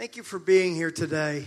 Thank you for being here today.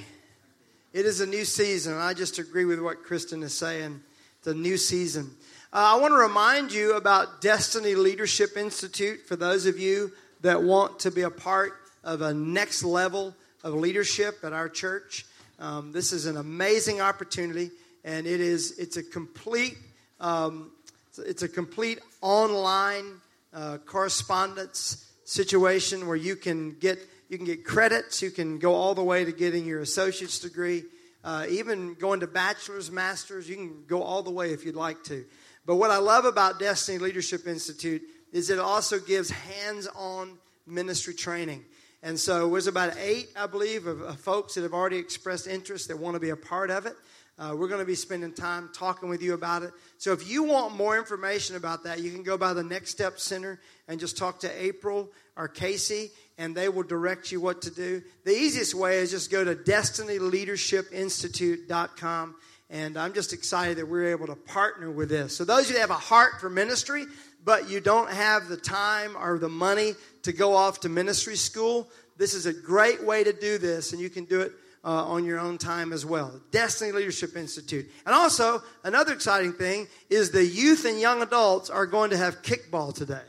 It is a new season, I just agree with what Kristen is saying. It's a new season. Uh, I want to remind you about Destiny Leadership Institute for those of you that want to be a part of a next level of leadership at our church. Um, this is an amazing opportunity, and it is it's a complete um, it's a complete online uh, correspondence situation where you can get you can get credits. You can go all the way to getting your associate's degree, uh, even going to bachelor's, master's. You can go all the way if you'd like to. But what I love about Destiny Leadership Institute is it also gives hands-on ministry training. And so there's about eight, I believe, of, of folks that have already expressed interest that want to be a part of it. Uh, we're going to be spending time talking with you about it. So if you want more information about that, you can go by the Next Step Center and just talk to April or Casey, and they will direct you what to do. The easiest way is just go to destinyleadershipinstitute.com. And I'm just excited that we're able to partner with this. So, those of you that have a heart for ministry, but you don't have the time or the money to go off to ministry school, this is a great way to do this, and you can do it uh, on your own time as well. Destiny Leadership Institute. And also, another exciting thing is the youth and young adults are going to have kickball today.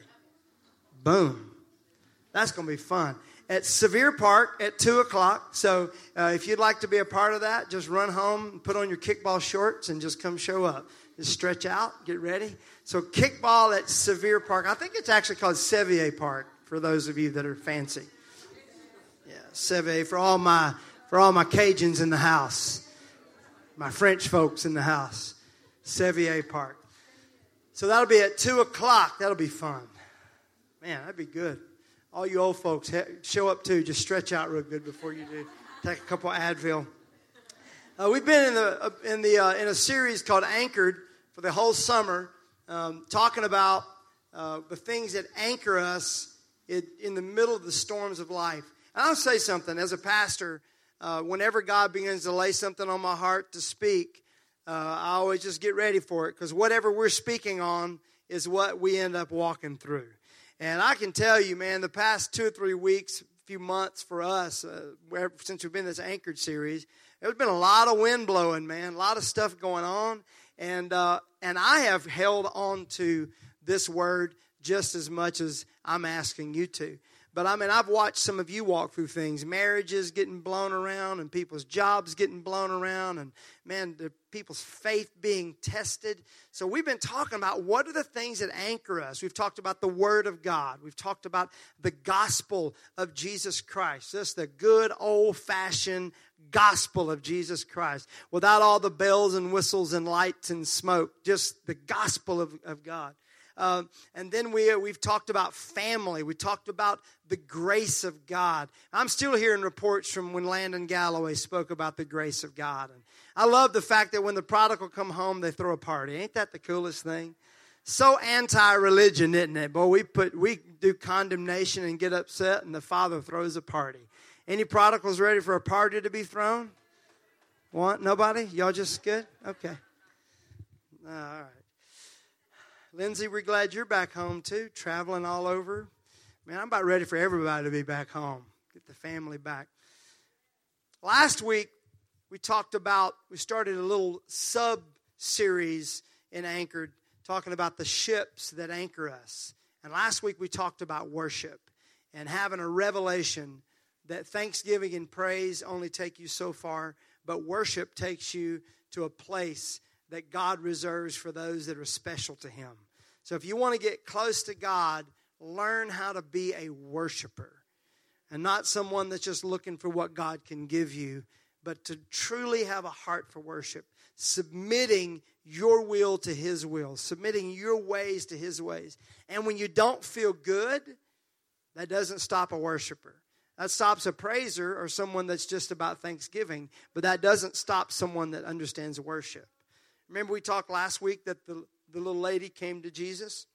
Boom. That's going to be fun. At Sevier Park at 2 o'clock. So uh, if you'd like to be a part of that, just run home, put on your kickball shorts, and just come show up. Just stretch out, get ready. So kickball at Sevier Park. I think it's actually called Sevier Park for those of you that are fancy. Yeah, Sevier for all my for all my Cajuns in the house, my French folks in the house, Sevier Park. So that'll be at 2 o'clock. That'll be fun. Man, that'd be good. All you old folks, show up too. Just stretch out real good before you do. Take a couple Advil. Uh, we've been in the uh, in the uh, in a series called Anchored for the whole summer, um, talking about uh, the things that anchor us in, in, the middle of the storms of life. And I'll say something as a pastor uh, whenever God begins to lay something on my heart to speak, uh, I always just get ready for it because whatever we're speaking on is what we end up walking through. And I can tell you, man, the past two or three weeks, a few months for us, uh, since we've been in this anchored series, there's been a lot of wind blowing, man, a lot of stuff going on, and uh, and I have held on to this word just as much as I'm asking you to. But I mean, I've watched some of you walk through things marriages getting blown around, and people's jobs getting blown around, and man, the people's faith being tested. So, we've been talking about what are the things that anchor us. We've talked about the Word of God, we've talked about the gospel of Jesus Christ, just the good old fashioned gospel of Jesus Christ without all the bells and whistles and lights and smoke, just the gospel of, of God. Uh, and then we, uh, we've talked about family. We talked about the grace of God. I'm still hearing reports from when Landon Galloway spoke about the grace of God. And I love the fact that when the prodigal come home, they throw a party. Ain't that the coolest thing? So anti-religion, isn't it? Boy, we put we do condemnation and get upset, and the father throws a party. Any prodigals ready for a party to be thrown? Want nobody? Y'all just good? Okay. All right. Lindsay, we're glad you're back home too, traveling all over. Man, I'm about ready for everybody to be back home, get the family back. Last week, we talked about, we started a little sub series in Anchored talking about the ships that anchor us. And last week, we talked about worship and having a revelation that thanksgiving and praise only take you so far, but worship takes you to a place that God reserves for those that are special to Him. So if you want to get close to God, learn how to be a worshiper and not someone that's just looking for what God can give you, but to truly have a heart for worship, submitting your will to His will, submitting your ways to His ways. And when you don't feel good, that doesn't stop a worshiper. That stops a praiser or someone that's just about thanksgiving, but that doesn't stop someone that understands worship. Remember, we talked last week that the, the little lady came to Jesus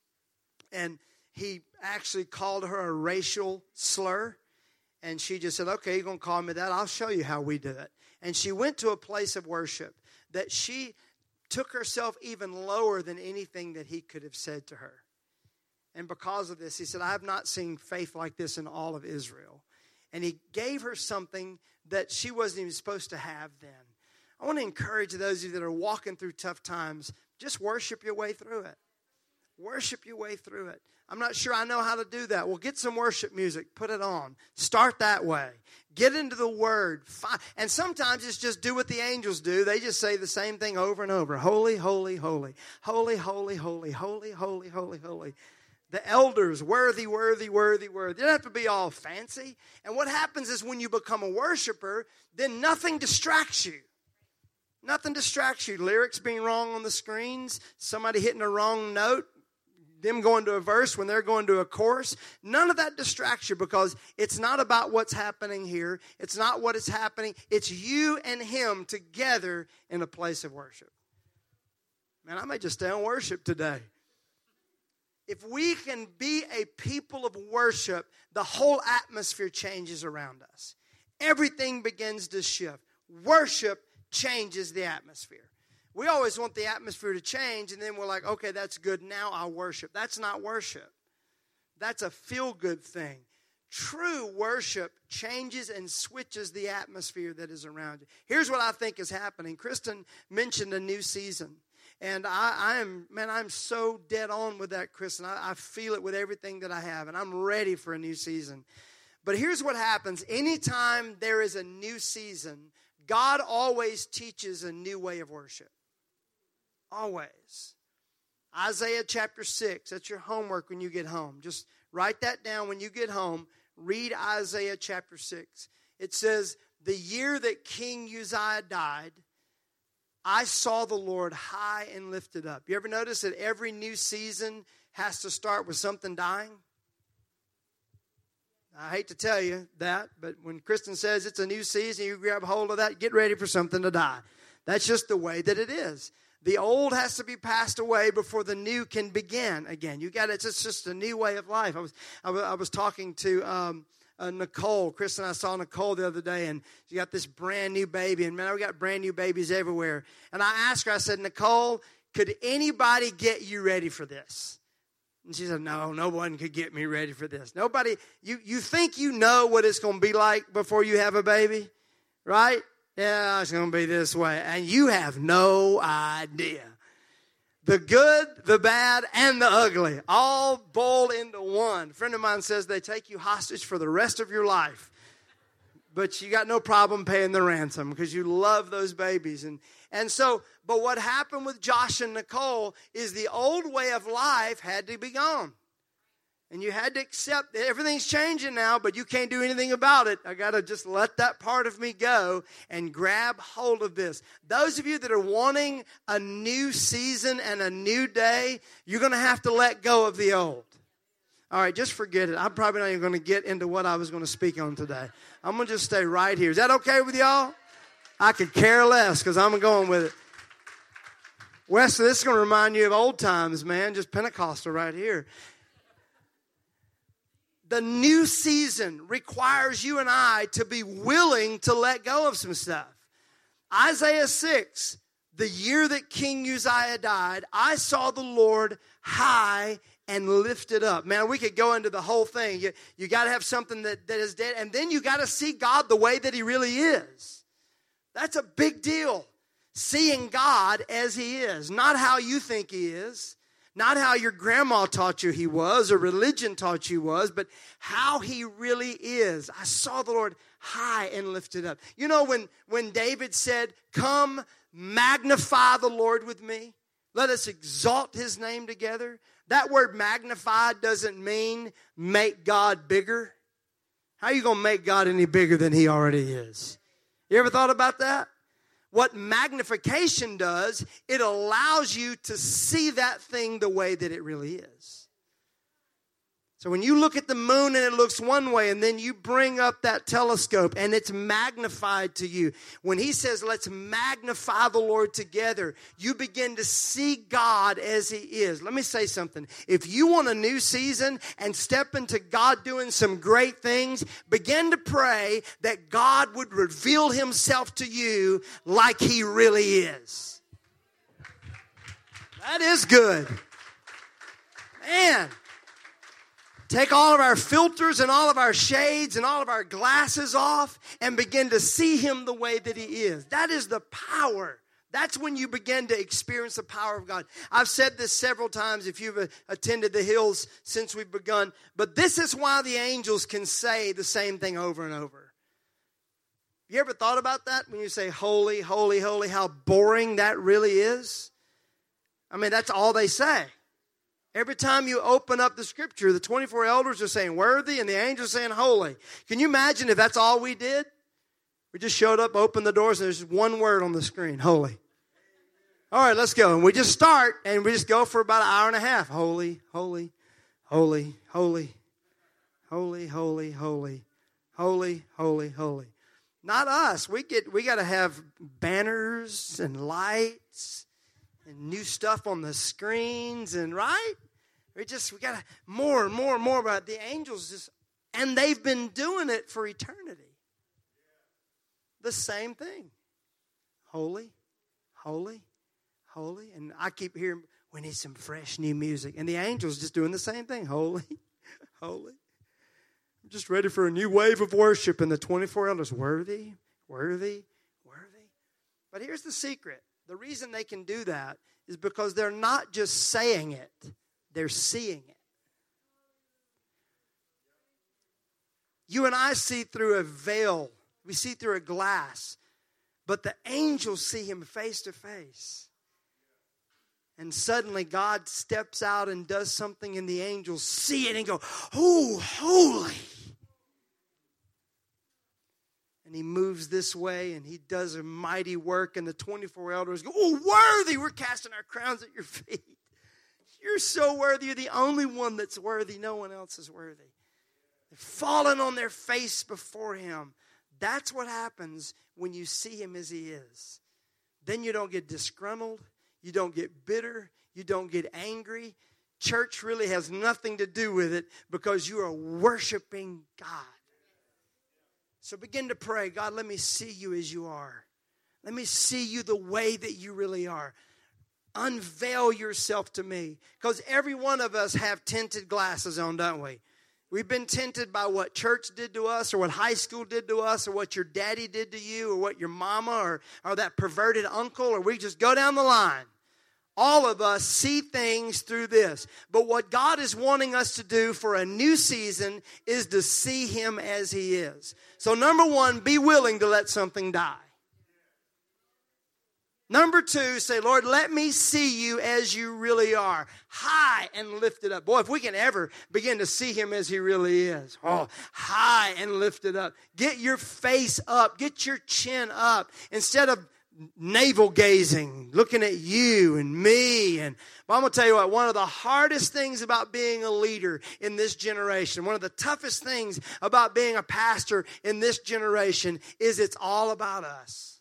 and he actually called her a racial slur. And she just said, Okay, you're going to call me that? I'll show you how we do it. And she went to a place of worship that she took herself even lower than anything that he could have said to her. And because of this, he said, I have not seen faith like this in all of Israel. And he gave her something that she wasn't even supposed to have then. I want to encourage those of you that are walking through tough times, just worship your way through it. Worship your way through it. I'm not sure I know how to do that. Well, get some worship music, put it on. Start that way. Get into the Word. And sometimes it's just do what the angels do. They just say the same thing over and over Holy, holy, holy. Holy, holy, holy. Holy, holy, holy, holy. The elders, worthy, worthy, worthy, worthy. It don't have to be all fancy. And what happens is when you become a worshiper, then nothing distracts you. Nothing distracts you. Lyrics being wrong on the screens, somebody hitting a wrong note, them going to a verse when they're going to a chorus. None of that distracts you because it's not about what's happening here. It's not what is happening. It's you and Him together in a place of worship. Man, I may just stay on worship today. If we can be a people of worship, the whole atmosphere changes around us. Everything begins to shift. Worship changes the atmosphere. We always want the atmosphere to change, and then we're like, okay, that's good. Now I worship. That's not worship, that's a feel good thing. True worship changes and switches the atmosphere that is around you. Here's what I think is happening. Kristen mentioned a new season. And I, I am, man, I'm so dead on with that, Kristen. I, I feel it with everything that I have, and I'm ready for a new season. But here's what happens anytime there is a new season, God always teaches a new way of worship. Always. Isaiah chapter 6. That's your homework when you get home. Just write that down when you get home. Read Isaiah chapter 6. It says, The year that King Uzziah died, I saw the Lord high and lifted up. You ever notice that every new season has to start with something dying? I hate to tell you that, but when Kristen says it's a new season, you grab hold of that, get ready for something to die. That's just the way that it is. The old has to be passed away before the new can begin again. You got it. It's just a new way of life. I was I was, I was talking to um, uh, Nicole. Chris and I saw Nicole the other day, and she got this brand new baby. And man, we got brand new babies everywhere. And I asked her. I said, Nicole, could anybody get you ready for this? And she said, No, no one could get me ready for this. Nobody. You you think you know what it's going to be like before you have a baby, right? Yeah, it's going to be this way. And you have no idea. The good, the bad, and the ugly all boil into one. A friend of mine says they take you hostage for the rest of your life. But you got no problem paying the ransom because you love those babies. And, and so, but what happened with Josh and Nicole is the old way of life had to be gone. And you had to accept that everything's changing now, but you can't do anything about it. I got to just let that part of me go and grab hold of this. Those of you that are wanting a new season and a new day, you're going to have to let go of the old. All right, just forget it. I'm probably not even going to get into what I was going to speak on today. I'm going to just stay right here. Is that okay with y'all? I could care less because I'm going with it. Wesley, this is going to remind you of old times, man. Just Pentecostal right here. The new season requires you and I to be willing to let go of some stuff. Isaiah 6, the year that King Uzziah died, I saw the Lord high and lifted up. Man, we could go into the whole thing. You, you got to have something that, that is dead, and then you got to see God the way that He really is. That's a big deal. Seeing God as He is, not how you think He is, not how your grandma taught you he was or religion taught you was, but how he really is. I saw the Lord high and lifted up. You know, when, when David said, Come, magnify the Lord with me, let us exalt his name together. That word magnified doesn't mean make God bigger. How are you going to make God any bigger than he already is? You ever thought about that? What magnification does, it allows you to see that thing the way that it really is. So when you look at the moon and it looks one way, and then you bring up that telescope and it's magnified to you, when he says, let's magnify the Lord together, you begin to see God as he is. Let me say something. If you want a new season and step into God doing some great things, begin to pray that God would reveal himself to you like he really is. That is good. Man. Take all of our filters and all of our shades and all of our glasses off and begin to see Him the way that He is. That is the power. That's when you begin to experience the power of God. I've said this several times if you've uh, attended the hills since we've begun, but this is why the angels can say the same thing over and over. You ever thought about that when you say holy, holy, holy, how boring that really is? I mean, that's all they say. Every time you open up the scripture, the 24 elders are saying worthy and the angels saying holy. Can you imagine if that's all we did? We just showed up, opened the doors, and there's one word on the screen holy. All right, let's go. And we just start and we just go for about an hour and a half. Holy, holy, holy, holy, holy, holy, holy, holy, holy, holy. Not us. We get we got to have banners and lights and new stuff on the screens and right? We just we got more and more and more about the angels just and they've been doing it for eternity. The same thing. Holy, holy, holy. And I keep hearing we need some fresh new music. And the angels just doing the same thing. Holy, holy. I'm just ready for a new wave of worship. And the 24 elders, worthy, worthy, worthy. But here's the secret the reason they can do that is because they're not just saying it, they're seeing it. You and I see through a veil, we see through a glass, but the angels see him face to face. And suddenly God steps out and does something, and the angels see it and go, Oh, holy and he moves this way and he does a mighty work and the 24 elders go oh worthy we're casting our crowns at your feet. You're so worthy. You're the only one that's worthy. No one else is worthy. They're falling on their face before him. That's what happens when you see him as he is. Then you don't get disgruntled. You don't get bitter. You don't get angry. Church really has nothing to do with it because you are worshiping god so begin to pray God, let me see you as you are. Let me see you the way that you really are. Unveil yourself to me. Because every one of us have tinted glasses on, don't we? We've been tinted by what church did to us, or what high school did to us, or what your daddy did to you, or what your mama, or, or that perverted uncle, or we just go down the line all of us see things through this. But what God is wanting us to do for a new season is to see Him as He is. So, number one, be willing to let something die. Number two, say, Lord, let me see you as you really are, high and lifted up. Boy, if we can ever begin to see him as he really is, oh, high and lifted up. Get your face up, get your chin up instead of navel gazing, looking at you and me. And well, I'm going to tell you what, one of the hardest things about being a leader in this generation, one of the toughest things about being a pastor in this generation is it's all about us.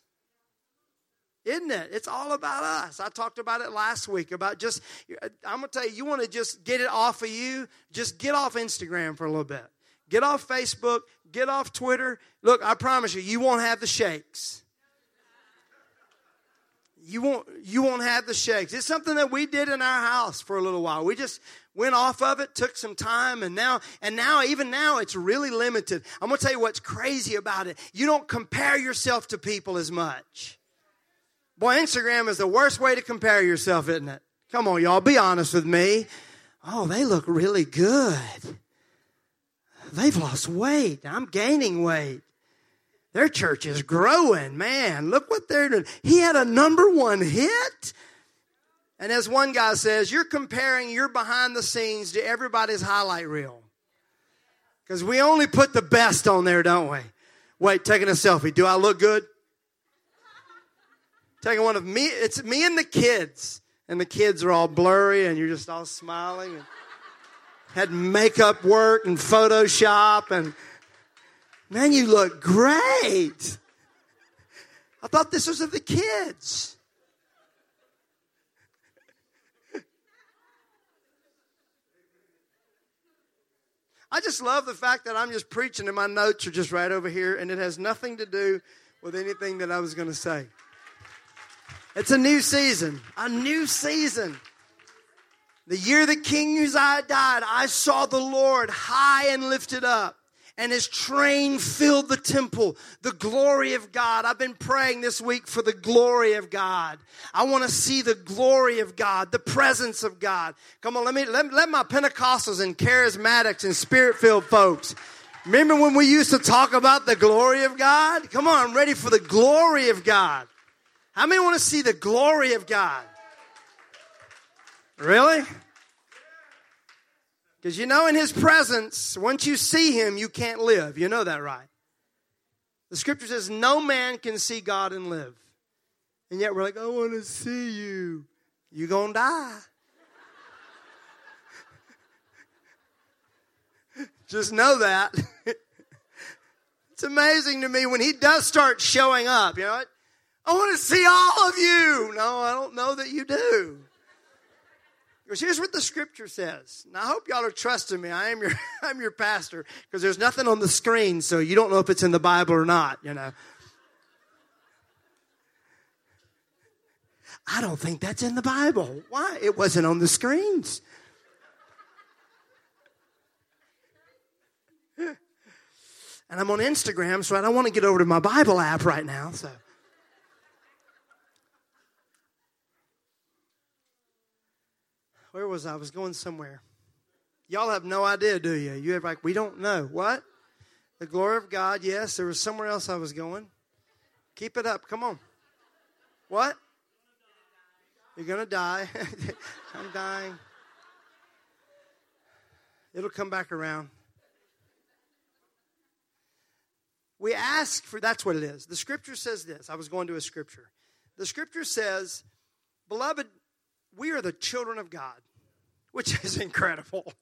Isn't it? It's all about us. I talked about it last week about just, I'm going to tell you, you want to just get it off of you, just get off Instagram for a little bit. Get off Facebook, get off Twitter. Look, I promise you, you won't have the shakes you won't you won't have the shakes. It's something that we did in our house for a little while. We just went off of it, took some time, and now and now even now it's really limited. I'm gonna tell you what's crazy about it. You don't compare yourself to people as much. Boy, Instagram is the worst way to compare yourself, isn't it? Come on, y'all, be honest with me. Oh, they look really good. They've lost weight. I'm gaining weight. Their church is growing. Man, look what they're doing. He had a number one hit. And as one guy says, you're comparing your behind the scenes to everybody's highlight reel. Because we only put the best on there, don't we? Wait, taking a selfie. Do I look good? Taking one of me, it's me and the kids. And the kids are all blurry and you're just all smiling. And had makeup work and Photoshop and Man, you look great. I thought this was of the kids. I just love the fact that I'm just preaching and my notes are just right over here and it has nothing to do with anything that I was going to say. It's a new season, a new season. The year that King Uzziah died, I saw the Lord high and lifted up and his train filled the temple. The glory of God. I've been praying this week for the glory of God. I want to see the glory of God, the presence of God. Come on, let me let, let my Pentecostals and charismatics and spirit filled folks. Remember when we used to talk about the glory of God? Come on, I'm ready for the glory of God. How many want to see the glory of God? Really? Because you know, in His presence, once you see Him, you can't live. You know that, right? The scripture says, No man can see God and live. And yet we're like, I want to see you. You're going to die. Just know that. it's amazing to me when He does start showing up. You know what? I want to see all of you. No, I don't know that you do. Because here's what the scripture says. Now I hope y'all are trusting me. I am your I'm your pastor because there's nothing on the screen, so you don't know if it's in the Bible or not, you know. I don't think that's in the Bible. Why? It wasn't on the screens. And I'm on Instagram, so I don't want to get over to my Bible app right now, so where was I? I was going somewhere. Y'all have no idea, do you? You have like, we don't know. What? The glory of God, yes. There was somewhere else I was going. Keep it up. Come on. What? You're going to die. I'm dying. It'll come back around. We ask for, that's what it is. The scripture says this. I was going to a scripture. The scripture says, Beloved, we are the children of God, which is incredible.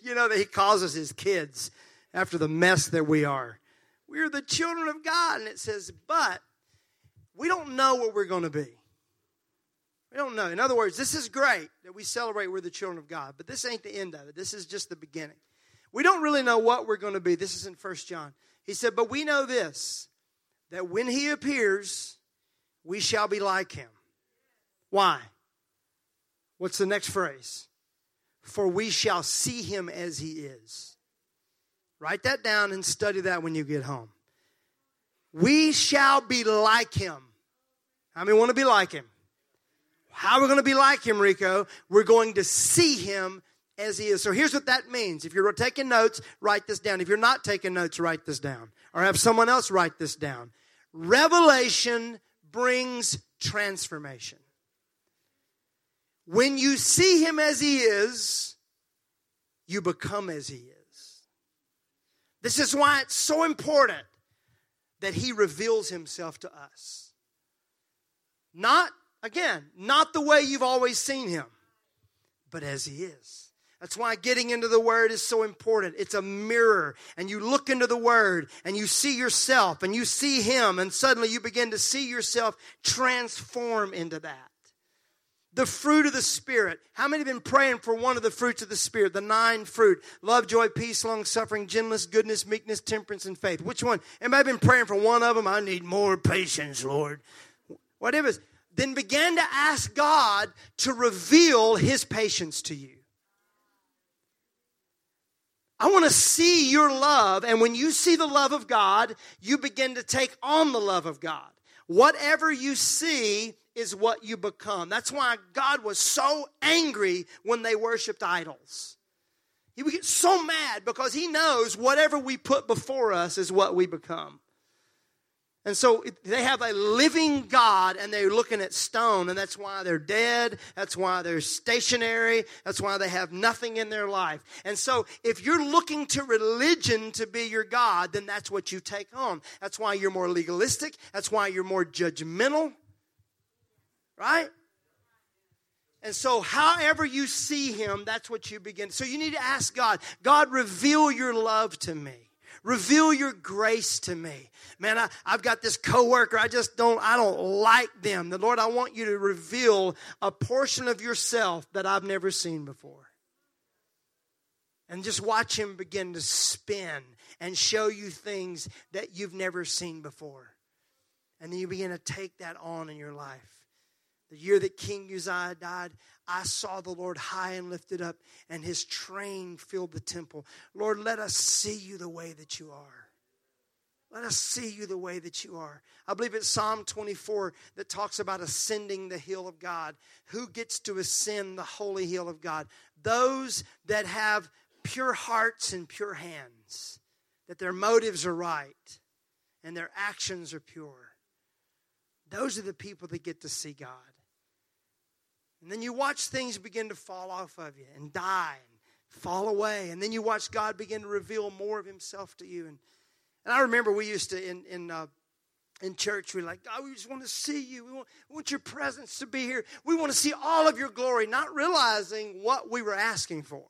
you know, that He calls us His kids after the mess that we are. We are the children of God. And it says, but we don't know what we're going to be. We don't know. In other words, this is great that we celebrate we're the children of God, but this ain't the end of it. This is just the beginning. We don't really know what we're going to be. This is in First John. He said, But we know this, that when he appears, we shall be like him. Why? What's the next phrase? For we shall see him as he is. Write that down and study that when you get home. We shall be like him. How many want to be like him? How are we going to be like him, Rico? We're going to see him as he is. So here's what that means. If you're taking notes, write this down. If you're not taking notes, write this down. Or have someone else write this down. Revelation brings transformation. When you see him as he is, you become as he is. This is why it's so important that he reveals himself to us. Not, again, not the way you've always seen him, but as he is. That's why getting into the Word is so important. It's a mirror, and you look into the Word and you see yourself and you see Him, and suddenly you begin to see yourself transform into that the fruit of the Spirit. How many have been praying for one of the fruits of the Spirit? The nine fruit love, joy, peace, long suffering, gentleness, goodness, meekness, temperance, and faith. Which one? Anybody been praying for one of them? I need more patience, Lord. Whatever. Then began to ask God to reveal His patience to you. I want to see your love. And when you see the love of God, you begin to take on the love of God. Whatever you see is what you become. That's why God was so angry when they worshiped idols. He would get so mad because he knows whatever we put before us is what we become. And so they have a living God and they're looking at stone, and that's why they're dead. That's why they're stationary. That's why they have nothing in their life. And so if you're looking to religion to be your God, then that's what you take on. That's why you're more legalistic. That's why you're more judgmental. Right? And so, however you see him, that's what you begin. So, you need to ask God, God, reveal your love to me. Reveal your grace to me. Man, I, I've got this coworker. I just don't, I don't like them. The Lord, I want you to reveal a portion of yourself that I've never seen before. And just watch him begin to spin and show you things that you've never seen before. And then you begin to take that on in your life. The year that King Uzziah died, I saw the Lord high and lifted up, and his train filled the temple. Lord, let us see you the way that you are. Let us see you the way that you are. I believe it's Psalm 24 that talks about ascending the hill of God. Who gets to ascend the holy hill of God? Those that have pure hearts and pure hands, that their motives are right and their actions are pure. Those are the people that get to see God. And then you watch things begin to fall off of you and die and fall away. And then you watch God begin to reveal more of Himself to you. And, and I remember we used to, in, in, uh, in church, we like, God, we just want to see you. We want, we want your presence to be here. We want to see all of your glory, not realizing what we were asking for.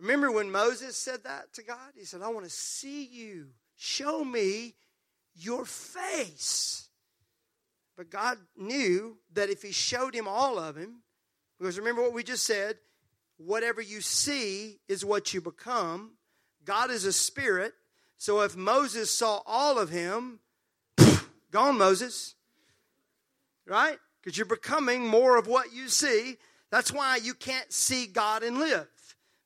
Remember when Moses said that to God? He said, I want to see you. Show me your face. But God knew that if He showed him all of Him, because remember what we just said whatever you see is what you become. God is a spirit. So if Moses saw all of Him, gone, Moses. Right? Because you're becoming more of what you see. That's why you can't see God and live.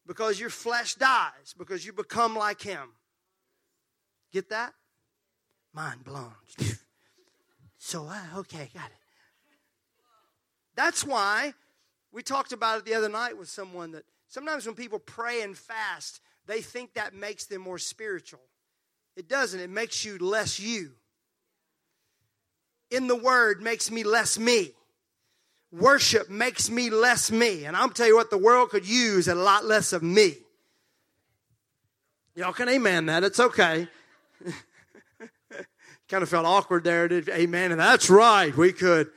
Because your flesh dies, because you become like Him. Get that? Mind blown. So, uh, okay, got it. That's why we talked about it the other night with someone that sometimes when people pray and fast, they think that makes them more spiritual. It doesn't, it makes you less you. In the Word makes me less me. Worship makes me less me. And I'm tell you what, the world could use a lot less of me. Y'all can amen that. It's okay. kind of felt awkward there. Did amen? And that's right, we could.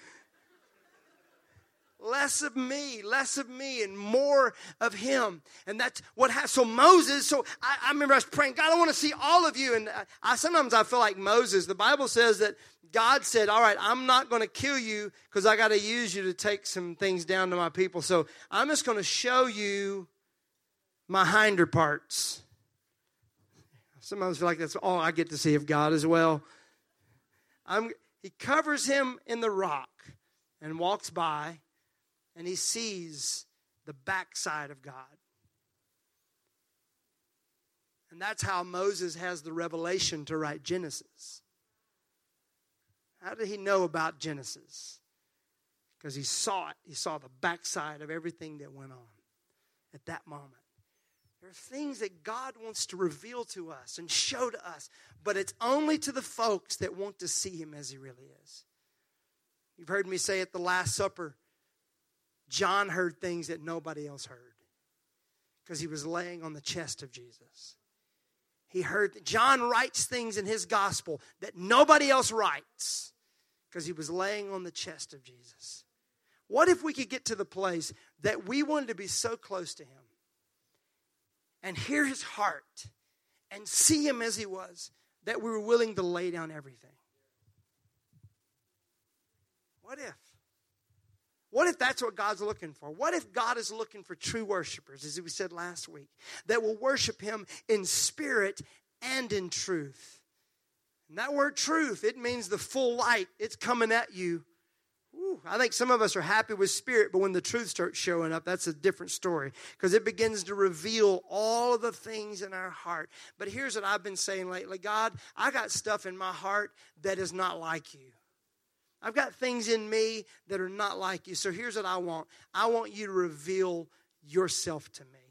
Less of me, less of me, and more of him. And that's what has. So Moses. So I, I, remember I was praying, God, I want to see all of you. And I, I sometimes I feel like Moses. The Bible says that God said, "All right, I'm not going to kill you because I got to use you to take some things down to my people. So I'm just going to show you my hinder parts." Sometimes I feel like that's all I get to see of God as well. I'm, he covers him in the rock and walks by, and he sees the backside of God. And that's how Moses has the revelation to write Genesis. How did he know about Genesis? Because he saw it. He saw the backside of everything that went on at that moment. There are things that God wants to reveal to us and show to us, but it's only to the folks that want to see Him as He really is. You've heard me say at the Last Supper, John heard things that nobody else heard because he was laying on the chest of Jesus. He heard, John writes things in his gospel that nobody else writes because he was laying on the chest of Jesus. What if we could get to the place that we wanted to be so close to him and hear his heart and see him as he was, that we were willing to lay down everything. What if? What if that's what God's looking for? What if God is looking for true worshipers, as we said last week, that will worship Him in spirit and in truth? And that word truth, it means the full light. It's coming at you I think some of us are happy with spirit, but when the truth starts showing up, that's a different story because it begins to reveal all of the things in our heart. But here's what I've been saying lately God, I got stuff in my heart that is not like you. I've got things in me that are not like you. So here's what I want I want you to reveal yourself to me.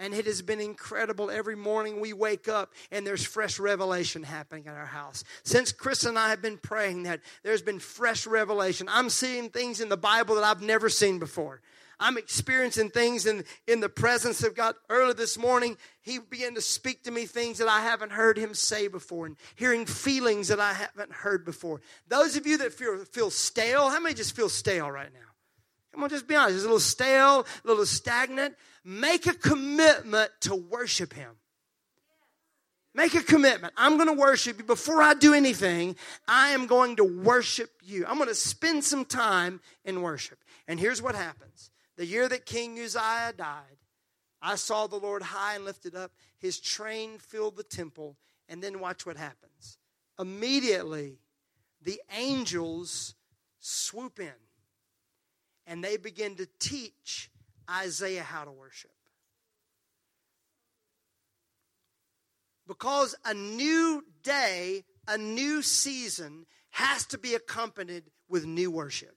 And it has been incredible. Every morning we wake up and there's fresh revelation happening at our house. Since Chris and I have been praying that, there's been fresh revelation. I'm seeing things in the Bible that I've never seen before. I'm experiencing things in, in the presence of God. Early this morning, He began to speak to me things that I haven't heard Him say before and hearing feelings that I haven't heard before. Those of you that feel, feel stale, how many just feel stale right now? Come on, just be honest. It's a little stale, a little stagnant. Make a commitment to worship Him. Make a commitment. I'm going to worship you. Before I do anything, I am going to worship you. I'm going to spend some time in worship. And here's what happens the year that King Uzziah died, I saw the Lord high and lifted up. His train filled the temple. And then watch what happens. Immediately, the angels swoop in and they begin to teach Isaiah how to worship. Because a new day, a new season has to be accompanied with new worship.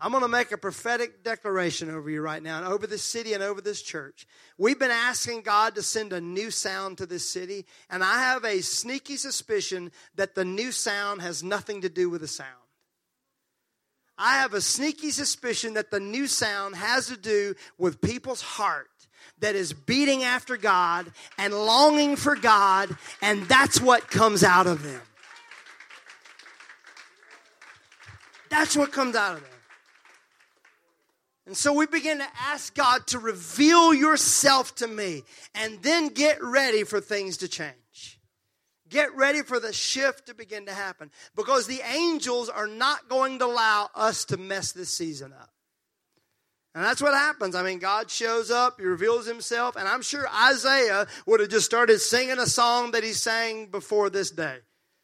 I'm going to make a prophetic declaration over you right now and over this city and over this church. We've been asking God to send a new sound to this city, and I have a sneaky suspicion that the new sound has nothing to do with the sound. I have a sneaky suspicion that the new sound has to do with people's heart that is beating after God and longing for God, and that's what comes out of them. That's what comes out of them. And so we begin to ask God to reveal yourself to me and then get ready for things to change. Get ready for the shift to begin to happen because the angels are not going to allow us to mess this season up. And that's what happens. I mean, God shows up, He reveals Himself, and I'm sure Isaiah would have just started singing a song that he sang before this day.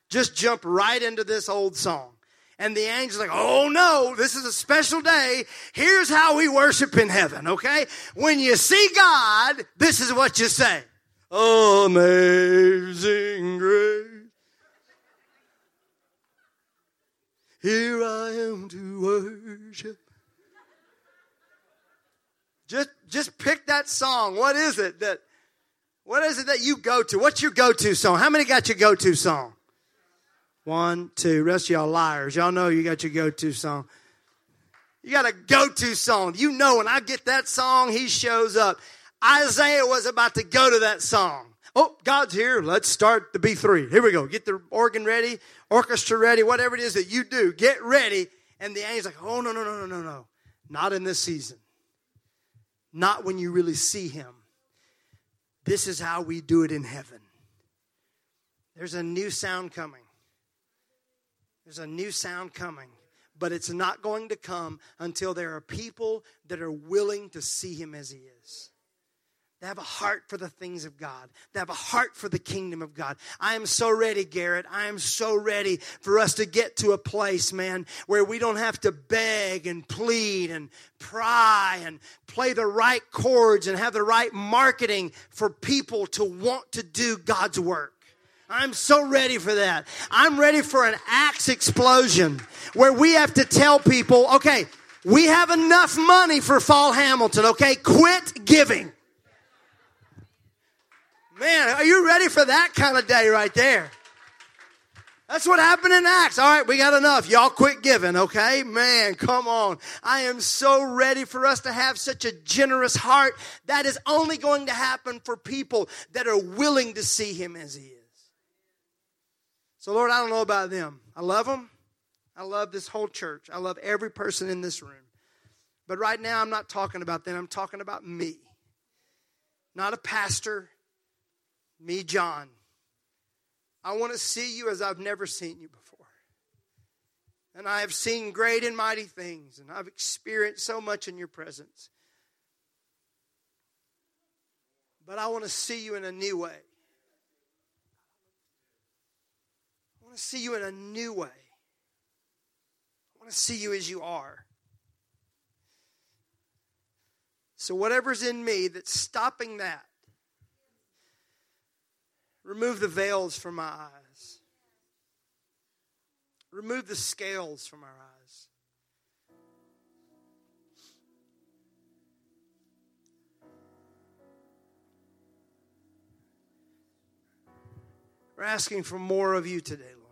Just jump right into this old song. And the angel's like, oh no, this is a special day. Here's how we worship in heaven, okay? When you see God, this is what you say. Amazing grace. Here I am to worship. Just, just pick that song. What is it that, what is it that you go to? What's your go-to song? How many got your go-to song? One, two. Rest of y'all liars. Y'all know you got your go-to song. You got a go-to song. You know when I get that song, he shows up. Isaiah was about to go to that song. Oh, God's here. Let's start the B3. Here we go. Get the organ ready, orchestra ready, whatever it is that you do. Get ready. And the angel's like, oh, no, no, no, no, no, no. Not in this season. Not when you really see him. This is how we do it in heaven. There's a new sound coming. There's a new sound coming, but it's not going to come until there are people that are willing to see him as he is. They have a heart for the things of God. They have a heart for the kingdom of God. I am so ready, Garrett. I am so ready for us to get to a place, man, where we don't have to beg and plead and pry and play the right chords and have the right marketing for people to want to do God's work. I'm so ready for that. I'm ready for an Acts explosion where we have to tell people, okay, we have enough money for Fall Hamilton, okay? Quit giving. Man, are you ready for that kind of day right there? That's what happened in Acts. All right, we got enough. Y'all quit giving, okay? Man, come on. I am so ready for us to have such a generous heart. That is only going to happen for people that are willing to see Him as He is. So, Lord, I don't know about them. I love them. I love this whole church. I love every person in this room. But right now, I'm not talking about them. I'm talking about me. Not a pastor, me, John. I want to see you as I've never seen you before. And I have seen great and mighty things, and I've experienced so much in your presence. But I want to see you in a new way. I want to see you in a new way. I want to see you as you are. So, whatever's in me that's stopping that, remove the veils from my eyes, remove the scales from our eyes. We're asking for more of you today, Lord.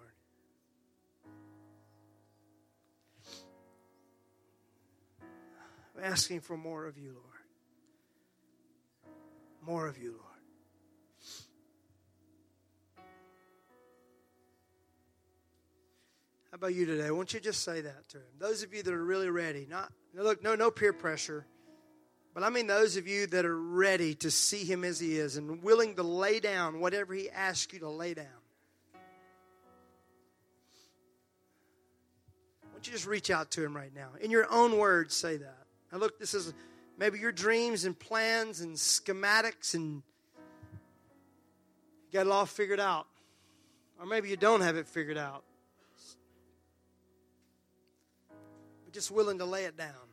I'm asking for more of you, Lord. More of you, Lord. About you today? Won't you just say that to him? Those of you that are really ready, not look, no, no peer pressure, but I mean those of you that are ready to see him as he is and willing to lay down whatever he asks you to lay down. Won't you just reach out to him right now? In your own words, say that. Now, look, this is maybe your dreams and plans and schematics, and you got it all figured out. Or maybe you don't have it figured out. Just willing to lay it down.